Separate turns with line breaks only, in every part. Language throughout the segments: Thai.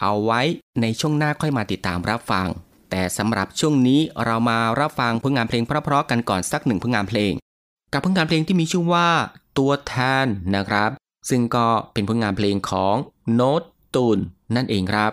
เอาไว้ในช่วงหน้าค่อยมาติดตามรับฟัง แต่สำหรับช่วงนี้เรามารับฟังผลงานเพลงเพราะๆกันก่อนสักหนึ่งผลงานเพลง กับผลงานเพลงที่มีชื่อว่า ตัวแทนนะครับ ซึ่งก็เป็นผลงานเพลงของโน้ตตูนนั่นเองครับ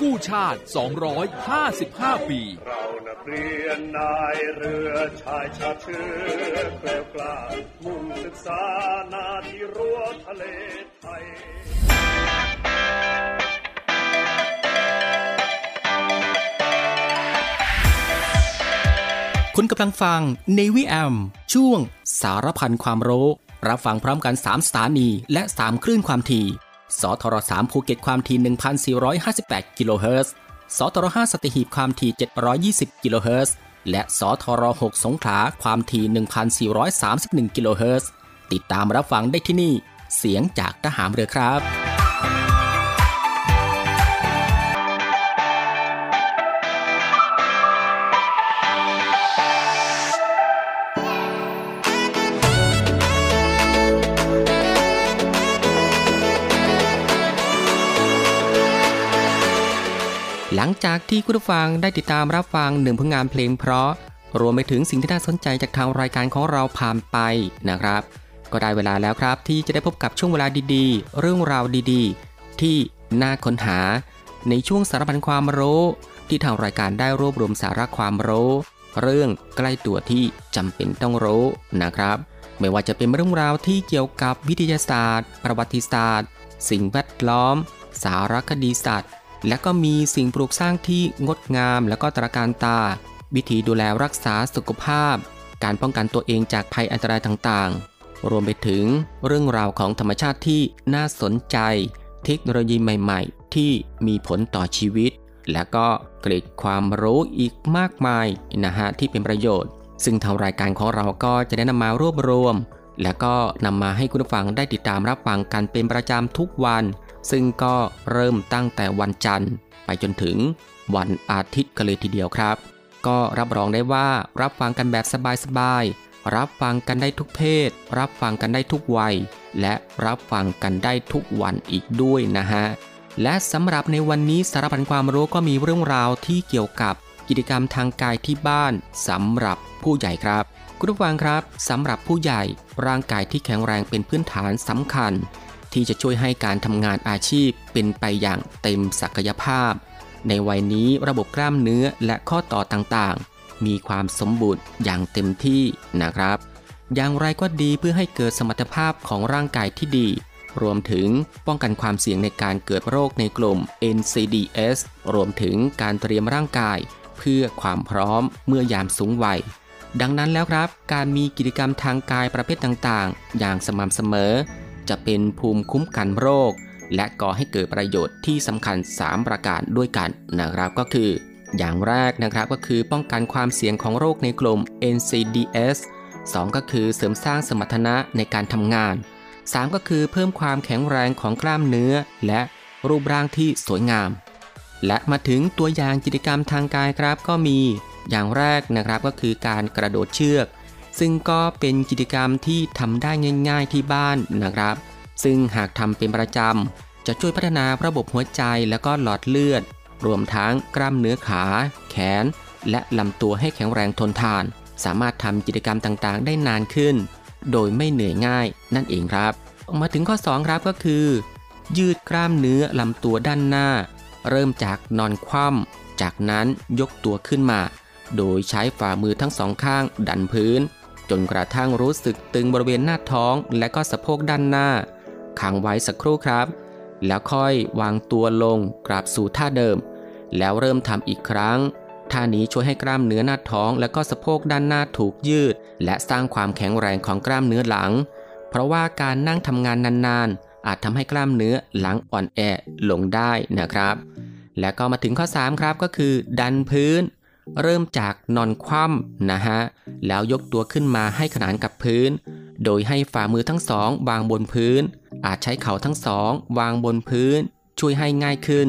กู้ชาติ 255 ปี
เรานักเรียนนายเรือชายชาติเชื้อเกลียวกล้ามุ่งศึกษานาที่รั้วทะเลไทย
คุณกำลังฟัง Navy AM ช่วงสารพันความรู้ รับฟังพร้อมกัน 3 สถานีและ 3 คลื่นความถี่ สทร3ภูเก็ตความถี่ 1,458 กิโลเฮิรตซ์ สทร5สัตหีบความถี่ 720 กิโลเฮิรตซ์ และสทร6สงขลาความถี่ 1,431 กิโลเฮิรตซ์ ติดตามรับฟังได้ที่นี่ เสียงจากทหารเรือครับ หลังจากที่คุณผู้ฟังได้ติดตามรับฟังหนึ่งผลงานเพลงเพราะ รวมไปถึงสิ่งที่น่าสนใจจากทางรายการของเราผ่านไปนะครับ ก็ได้เวลาแล้วครับ ที่จะได้พบกับช่วงเวลาดีๆ เรื่องราวดีๆ ที่น่าค้นหา ในช่วงสารพันความรู้ที่ทางรายการได้รวบรวมสาระความรู้ เรื่องใกล้ตัวที่จำเป็นต้องรู้นะครับ ไม่ว่าจะเป็นเรื่องราวที่เกี่ยวกับวิทยาศาสตร์ ประวัติศาสตร์ สิ่งแวดล้อม สารคดีสัตว์ และก็มีสิ่งปลูกสร้างที่งดงาม และก็ตระการตา วิธีดูแลรักษาสุขภาพ การป้องกันตัวเองจากภัยอันตรายต่างๆ รวมไปถึงเรื่องราวของธรรมชาติที่น่าสนใจ เทคโนโลยีใหม่ๆ ที่มีผลต่อชีวิต และก็เกร็ดความรู้อีกมากมายนะฮะที่เป็นประโยชน์ ซึ่งทางรายการของเราก็จะได้นำมารวบรวม และก็นำมาให้คุณผู้ฟังได้ติดตามรับฟังกันเป็นประจำทุกวัน ซึ่งก็เริ่มตั้งแต่วันจันทร์ ไปจนถึงวันอาทิตย์กันเลยทีเดียวครับ ก็รับรองได้ว่ารับฟังกันแบบสบายๆ รับฟังกันได้ทุกเพศ รับฟังกันได้ทุกวัย และรับฟังกันได้ทุกวันอีกด้วยนะฮะ และสำหรับในวันนี้สารพันความรู้ก็มีเรื่องราวที่เกี่ยวกับกิจกรรมทางกายที่บ้านสำหรับผู้ใหญ่ครับคุณผู้ฟังครับสำหรับผู้ใหญ่ร่างกายที่แข็งแรงเป็นพื้นฐานสำคัญ ที่จะช่วยให้การทำงานอาชีพเป็นไปอย่างเต็มศักยภาพ ในวัยนี้ระบบกล้ามเนื้อและข้อต่อต่างๆ มีความสมบูรณ์อย่างเต็มที่นะครับ อย่างไรก็ดีเพื่อให้เกิดสมรรถภาพของร่างกายที่ดี รวมถึงป้องกันความเสี่ยงในการเกิดโรคในกลุ่ม NCDs รวมถึงการเตรียมร่างกาย เพื่อความพร้อมเมื่อยามสูงวัยดังนั้นแล้วครับ การมีกิจกรรมทางกายประเภทต่างๆ อย่างสม่ำเสมอ จะเป็นภูมิคุ้มกันโรค และก่อให้เกิดประโยชน์ที่สำคัญ 3 ประการด้วยกันนะครับก็คือ อย่างแรกนะครับก็คือป้องกันความเสี่ยงของโรคในกลุ่ม NCDs 2 ก็คือเสริมสร้างสมรรถนะในการทำงาน 3 ก็คือเพิ่มความแข็งแรงของกล้ามเนื้อ และรูปร่างที่สวยงาม และมาถึงตัวอย่างกิจกรรมทางกายครับก็มี อย่างแรกนะครับก็คือการกระโดดเชือก ซึ่งก็เป็นกิจกรรมที่ทำได้ง่าย ๆที่บ้านนะครับ ซึ่งหากทำเป็นประจำ จะช่วยพัฒนาระบบหัวใจและก็หลอดเลือด รวมทั้งกล้ามเนื้อขา แขน และลำตัวให้แข็งแรงทนทาน สามารถทำกิจกรรมต่างๆ ได้นานขึ้น โดยไม่เหนื่อยง่ายนั่นเองครับ มาถึงข้อ 2 ครับก็คือ ยืดกล้ามเนื้อลำตัวด้านหน้า เริ่มจากนอนคว่ำจากนั้นยกตัวขึ้นมา โดยใช้ฝ่ามือทั้งสองข้างดันพื้น จนกระทั่งรู้สึกตึงบริเวณหน้าท้องและก็สะโพกด้านหน้าขังไว้สักครู่ครับ แล้วค่อยวางตัวลงกลับสู่ท่าเดิม แล้วเริ่มทำอีกครั้งท่านี้ช่วยให้กล้ามเนื้อหน้าท้องและก็สะโพกด้านหน้าถูกยืด และสร้างความแข็งแรงของกล้ามเนื้อหลัง เพราะว่าการนั่งทำงานนานๆ อาจทำให้กล้ามเนื้อหลังอ่อนแอลงได้นะครับ และก็มาถึงข้อ 3 ครับก็คือ ดันพื้น เริ่มจากนอนคว่ำนะฮะ แล้วยกตัวขึ้นมาให้ขนานกับพื้น โดยให้ฝ่ามือทั้งสองวางบนพื้น อาจใช้เข่าทั้งสองวางบนพื้น ช่วยให้ง่ายขึ้น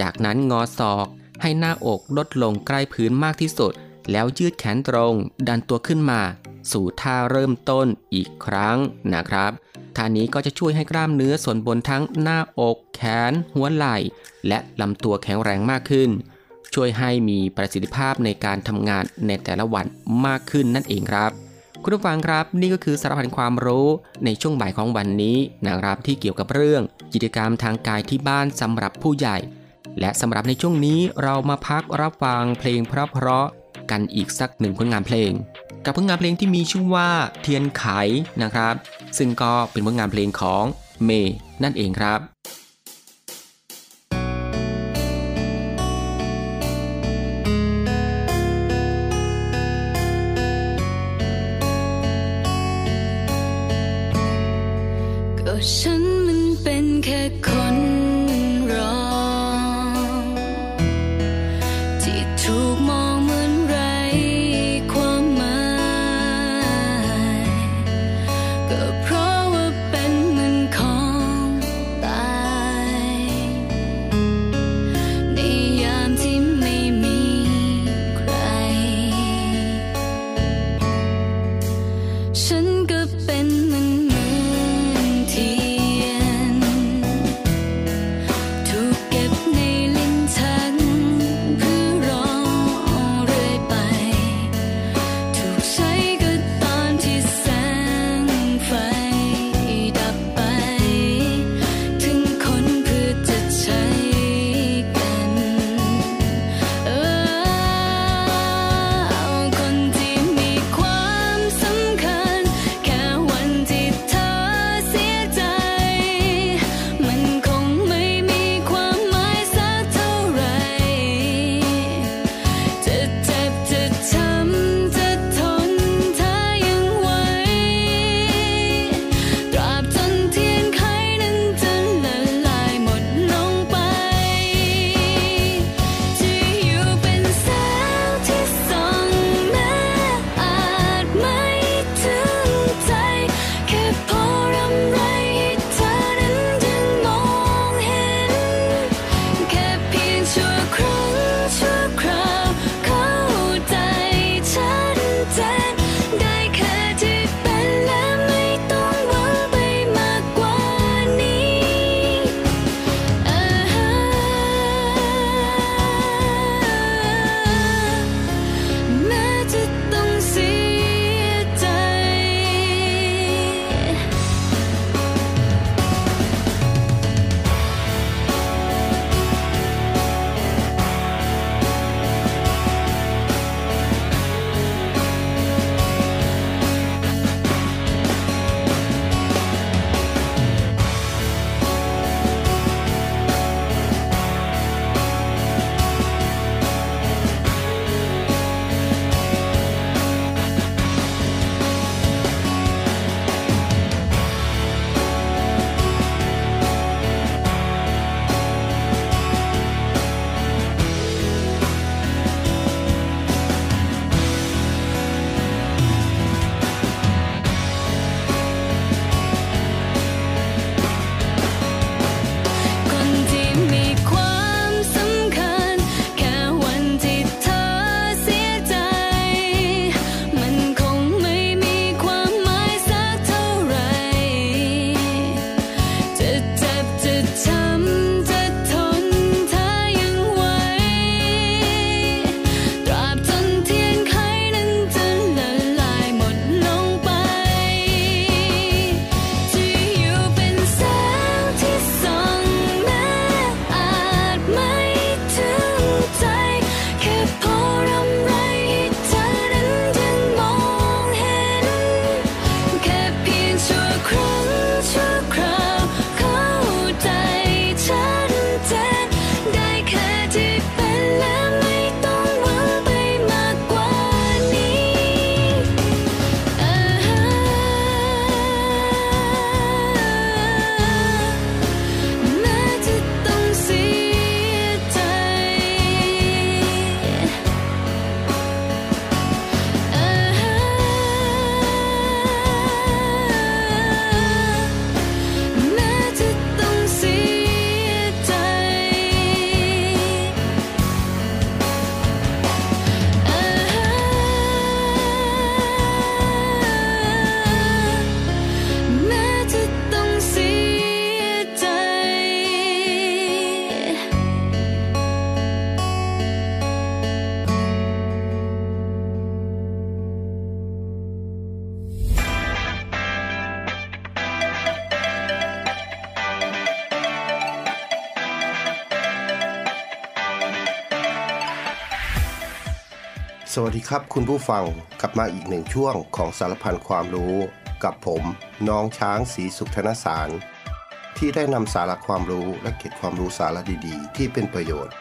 จากนั้นงอศอกให้หน้าอกลดลงใกล้พื้นมากที่สุด แล้วยืดแขนตรง ดันตัวขึ้นมา สู่ท่าเริ่มต้นอีกครั้งนะครับท่านี้ก็จะช่วยให้กล้ามเนื้อส่วนบนทั้งหน้าอก แขน หัวไหล่ และลำตัวแข็งแรงมากขึ้น ช่วยให้มีประสิทธิภาพในการทำงานในแต่ละวันมากขึ้นนั่นเองครับ คุณผู้ฟังครับนี่ก็คือสารพันความรู้ในช่วงบ่ายของวันนี้นะครับที่เกี่ยวกับเรื่อง กิจกรรมทางกายที่บ้านสำหรับผู้ใหญ่ และสำหรับในช่วงนี้เรามาพักรับฟังเพลงเพราะๆกันอีกสักหนึ่งผลงานเพลง กับผลงานเพลงที่มีชื่อว่าเทียนไขนะครับ ซึ่งก็เป็นผลงานเพลงของเมย์นั่นเองครับ
สวัสดีครับคุณผู้ฟังกลับมาอีกหนึ่งช่วงของสารพันความรู้ กับผม น้องช้างสีสุขธนสาร ที่ได้นำสาระความรู้และเก็บความรู้สาระดีๆ ที่เป็นประโยชน์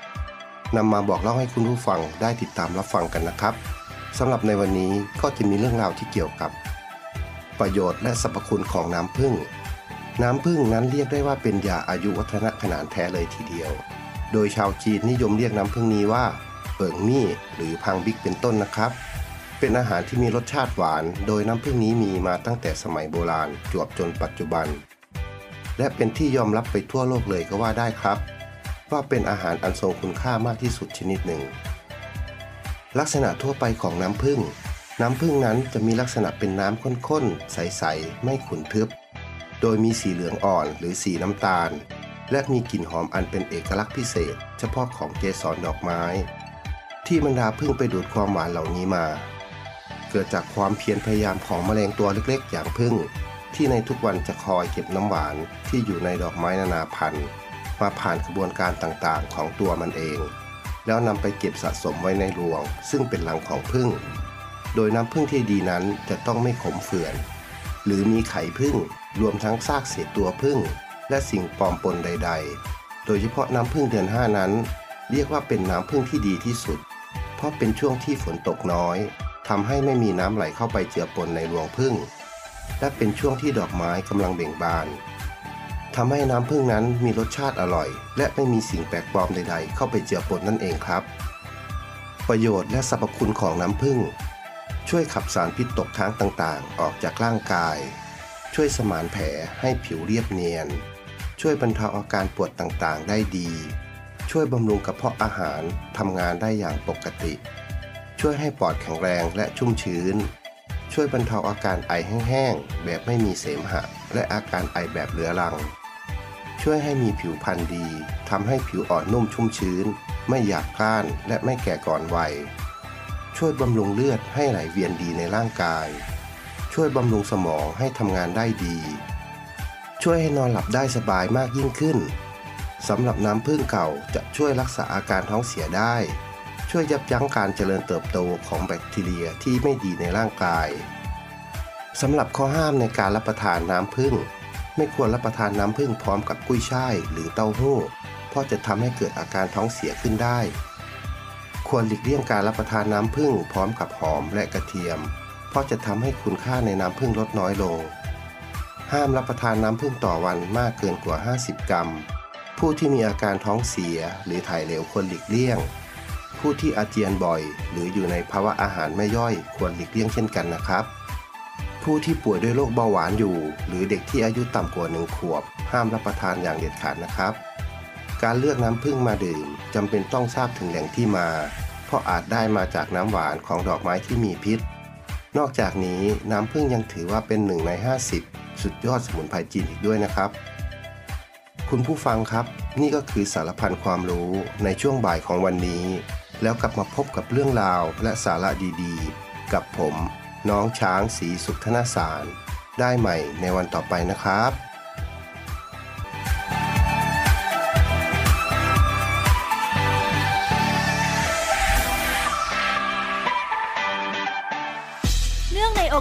นำมาบอกเล่าให้คุณผู้ฟังได้ติดตามรับฟังกันนะครับสำหรับในวันนี้ก็จะมีเรื่องราวที่เกี่ยวกับ ประโยชน์และสรรพคุณของน้ำผึ้งน้ำผึ้งนั้นเรียกได้ว่าเป็นยาอายุวัฒนะขนาดแท้เลยทีเดียว โดยชาวจีนนิยมเรียกน้ำผึ้งนี้ว่า เปิงมี่หรือพังบิ๊กเป็นต้นนะครับ เป็นอาหารที่มีรสชาติหวาน โดยน้ำผึ้งนี้มีมาตั้งแต่สมัยโบราณจวบจนปัจจุบัน และเป็นที่ยอมรับไปทั่วโลกเลยก็ว่าได้ครับ ว่าเป็นอาหารอันทรงคุณค่ามากที่สุดชนิดหนึ่ง ลักษณะทั่วไปของน้ำผึ้งน้ำผึ้งนั้นจะมีลักษณะเป็นน้ำข้นๆ ใสๆ ไม่ขุ่นทึบ โดยมีสีเหลืองอ่อนหรือสีน้ำตาล และมีกลิ่นหอมอันเป็นเอกลักษณ์พิเศษ เฉพาะของเกสรดอกไม้ ที่บรรดาพึ่งไปดูดความหวานเหล่านี้มา เกิดจากความเพียรพยายามของแมลงตัวเล็กๆ อย่างพึ่ง ที่ในทุกวันจะคอยเก็บน้ำหวานที่อยู่ในดอกไม้นานาพันธุ์ มาผ่านกระบวนการต่างๆ ของตัวมันเอง แล้วนำไปเก็บสะสมไว้ในรวง ซึ่งเป็นหลังของพึ่ง โดยน้ำพึ่งที่ดีนั้นจะต้องไม่ขมเขื่อน หรือมีไข่พึ่งรวมทั้งซากเศษตัวพึ่ง และสิ่งปลอมปนใด ๆ โดยเฉพาะน้ำพึ่งเดือน5นั้นเรียกว่าเป็นน้ำพึ่งที่ดีที่สุด เพราะเป็นช่วงที่ฝนตกน้อยทำให้ไม่มีน้ำไหลเข้าไปเจือปนในรวงพึ่ง และเป็นช่วงที่ดอกไม้กำลังเบ่งบานทำให้น้ำพึ่งนั้นมีรสชาติอร่อย และไม่มีสิ่งแปลกปลอมใด ๆ เข้าไปเจือปนนั่นเองครับ ประโยชน์และสรรพคุณของน้ำพึ่ง ช่วยขับสารพิษตกค้างต่างๆ ออกจากร่างกาย ช่วยสมานแผลให้ผิวเรียบเนียน ช่วยบรรเทาอาการปวดต่างๆ ได้ดี ช่วยบำรุงกระเพาะอาหารทำงานได้อย่างปกติ ช่วยให้ปอดแข็งแรงและชุ่มชื้น ช่วยบรรเทาอาการไอแห้งๆ แบบไม่มีเสมหะ และอาการไอแบบเรื้อรัง ช่วยให้มีผิวพรรณดีทำให้ผิวอ่อนนุ่มชุ่มชื้น ไม่หยาบก้านและไม่แก่ก่อนวัย ช่วยบำรุงเลือดให้ไหลเวียนดีในร่างกาย ช่วยบำรุงสมองให้ทำงานได้ดี ช่วยให้นอนหลับได้สบายมากยิ่งขึ้น สำหรับน้ำผึ้งเก่าจะช่วยรักษาอาการท้องเสียได้ ช่วยยับยั้งการเจริญเติบโตของแบคทีเรียที่ไม่ดีในร่างกายสำหรับข้อห้ามในการรับประทานน้ำผึ้งไม่ควรรับประทานน้ำผึ้งพร้อมกับกุ้ยช่ายหรือเต้าหู้ เพราะจะทำให้เกิดอาการท้องเสียขึ้นได้ ควรหลีกเลี่ยงการรับประทานน้ำผึ้งพร้อมกับหอมและกระเทียม เพราะจะทำให้คุณค่าในน้ำผึ้งลดน้อยลง ห้ามรับประทานน้ำผึ้งต่อวันมากเกินกว่า 50 กรัม ผู้ที่มีอาการท้องเสียหรือถ่ายเหลวควรหลีกเลี่ยง ผู้ที่อาเจียนบ่อย หรืออยู่ในภาวะอาหารไม่ย่อยควรหลีกเลี่ยงเช่นกันนะครับ ผู้ที่ป่วยด้วยโรคเบาหวานอยู่ หรือเด็กที่อายุต่ำกว่าหนึ่งขวบ ห้ามรับประทานอย่างเด็ดขาดนะครับ การเลือกน้ำผึ้งมาดื่มจำเป็นต้องทราบถึงแหล่งที่มา เพราะอาจได้มาจากน้ำหวานของดอกไม้ที่มีพิษ นอกจากนี้น้ำผึ้งยังถือว่าเป็นหนึ่งใน 50 สุดยอดสมุนไพรจีนอีกด้วยนะครับ คุณผู้ฟังครับ นี่ก็คือสารพันความรู้ในช่วงบ่ายของวันนี้ แล้วกลับมาพบกับเรื่องราวและสาระดีๆ กับผม น้องช้างสีสุขธนสาร ได้ใหม่ในวันต่อไปนะครับ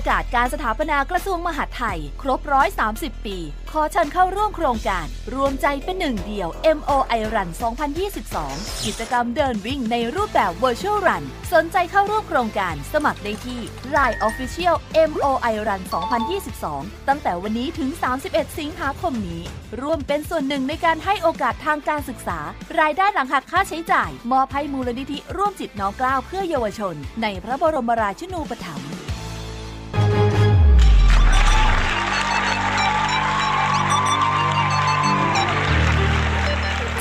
อกาสการสถาปนากระทรวงมหาดไทย ครบร้อย30 ปี ขอเชิญเข้าร่วมโครงการ รวมใจเป็นหนึ่งเดียว MOI Run 2022 กิจกรรมเดินวิ่งในรูปแบบ Virtual Run สนใจเข้าร่วมโครงการสมัครได้ที่ Line Official MOI Run 2022 ตั้งแต่วันนี้ถึง 31 สิงหาคมนี้ ร่วมเป็นส่วนหนึ่งในการให้โอกาสทางการศึกษา รายได้หลังหักค่าใช้จ่าย มอบให้มูลนิธิร่วมจิตน้อมกล้าวเพื่อเยาวชน ในพระบรมราชินูปถัมภ์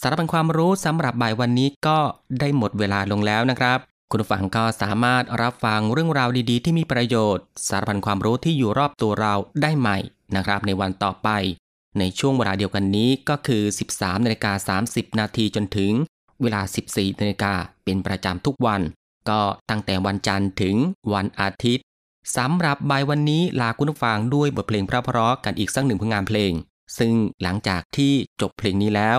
สารพันความรู้สำหรับบ่ายวันนี้ก็ได้หมดเวลาลงแล้วนะครับ คุณผู้ฟังก็สามารถรับฟังเรื่องราวดีๆ ที่มีประโยชน์ สารพันความรู้ที่อยู่รอบตัวเราได้ใหม่นะครับ ในวันต่อไป ในช่วงเวลาเดียวกันนี้ก็คือ 13นาฬิกา30 นาทีจนถึง เวลา 14นาฬิกาเป็นประจำทุกวัน ก็ตั้งแต่วันจันทร์ถึงวันอาทิตย์สำหรับบ่ายวันนี้ลาคุณผู้ฟังด้วยบทเพลงเพราะๆกันอีกสักหนึ่งผลงานเพลง ซึ่งหลังจากที่จบเพลงนี้แล้ว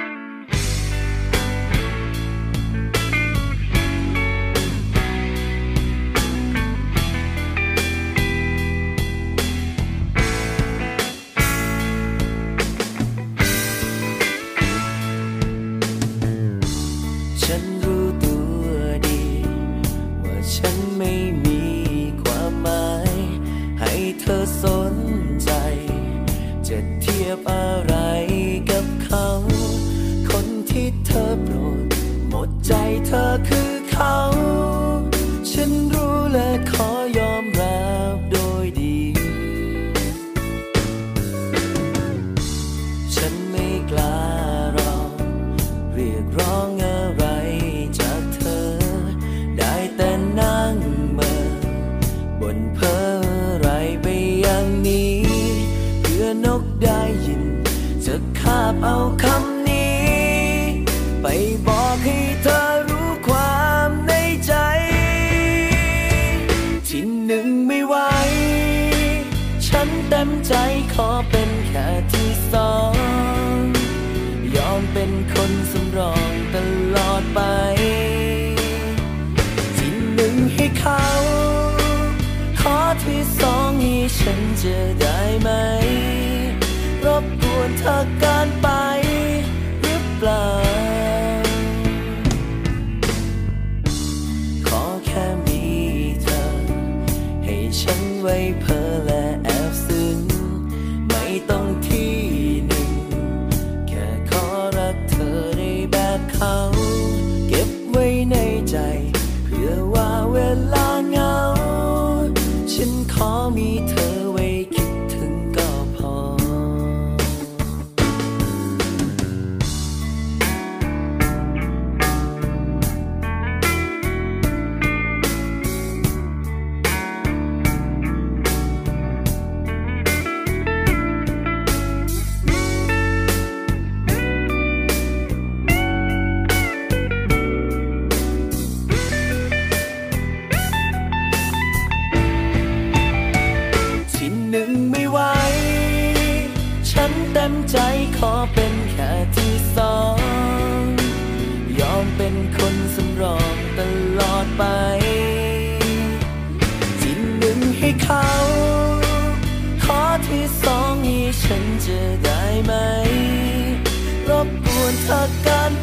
เธอ ไว้